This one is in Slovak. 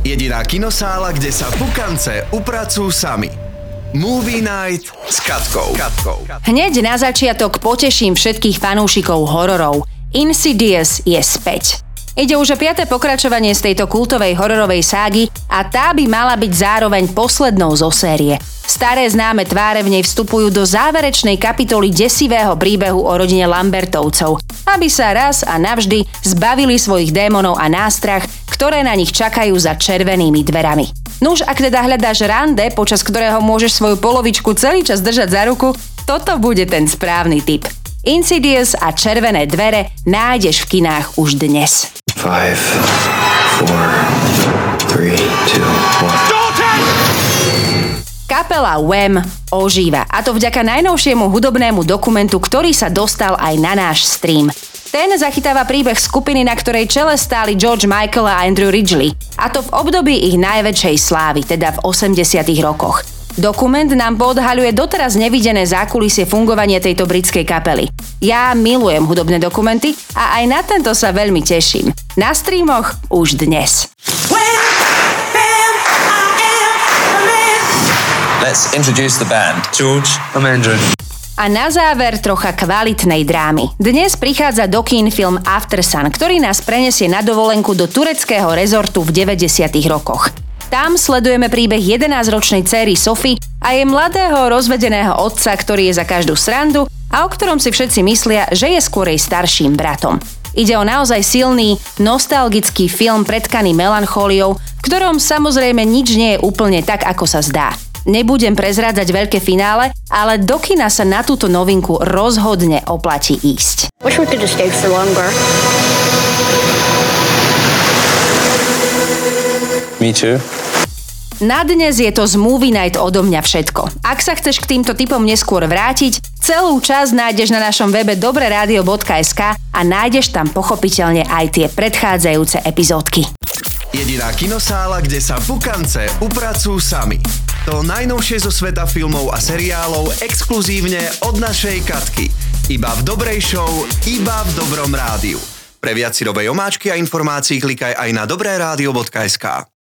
Jediná kinosála, kde sa pukance upracujú sami. Movie Night s Katkou. Katkou. Hneď na začiatok poteším všetkých fanúšikov hororov. Insidious je späť. Ide už o piaté pokračovanie z tejto kultovej hororovej ságy a tá by mala byť zároveň poslednou zo série. Staré známe tváre v nej vstupujú do záverečnej kapitoly desivého príbehu o rodine Lambertovcov, aby sa raz a navždy zbavili svojich démonov a nástrach, ktoré na nich čakajú za červenými dverami. Nuž, ak teda hľadáš rande, počas ktorého môžeš svoju polovičku celý čas držať za ruku, toto bude ten správny typ. Insidious a Červené dvere nájdeš v kinách už dnes. Five, four, three, two. Kapela Wham ožíva a to vďaka najnovšiemu hudobnému dokumentu, ktorý sa dostal aj na náš stream. Ten zachytáva príbeh skupiny, na ktorej čele stáli George Michael a Andrew Ridgely. A to v období ich najväčšej slávy, teda v 80 rokoch. Dokument nám podhaľuje doteraz nevidené zákulisie fungovania tejto britskej kapely. Ja milujem hudobné dokumenty a aj na tento sa veľmi teším. Na streamoch už dnes. Let's introduce the band. George, I'm Andrew. A na záver trocha kvalitnej drámy. Dnes prichádza do kín film After Sun, ktorý nás prenesie na dovolenku do tureckého rezortu v 90. rokoch. Tam sledujeme príbeh 11-ročnej céry Sofy a jej mladého rozvedeného otca, ktorý je za každú srandu a o ktorom si všetci myslia, že je skôr jej starším bratom. Ide o naozaj silný, nostalgický film predkaný melanchóliou, v ktorom samozrejme nič nie je úplne tak, ako sa zdá. Nebudem prezrádzať veľké finále, ale do kina sa na túto novinku rozhodne oplatí ísť. Wish we could have stayed for longer. Me too. Na dnes je to z Movie Night odo mňa všetko. Ak sa chceš k týmto typom neskôr vrátiť, celú čas nájdeš na našom webe dobreradio.sk a nájdeš tam pochopiteľne aj tie predchádzajúce epizódky. Jediná kinosála, kde sa pukance upracujú sami. To najnovšie zo sveta filmov a seriálov exkluzívne od našej Katky. Iba v dobrej show, iba v dobrom rádiu. Pre viac si omáčky a informácií klikaj aj na dobré rádio.sk.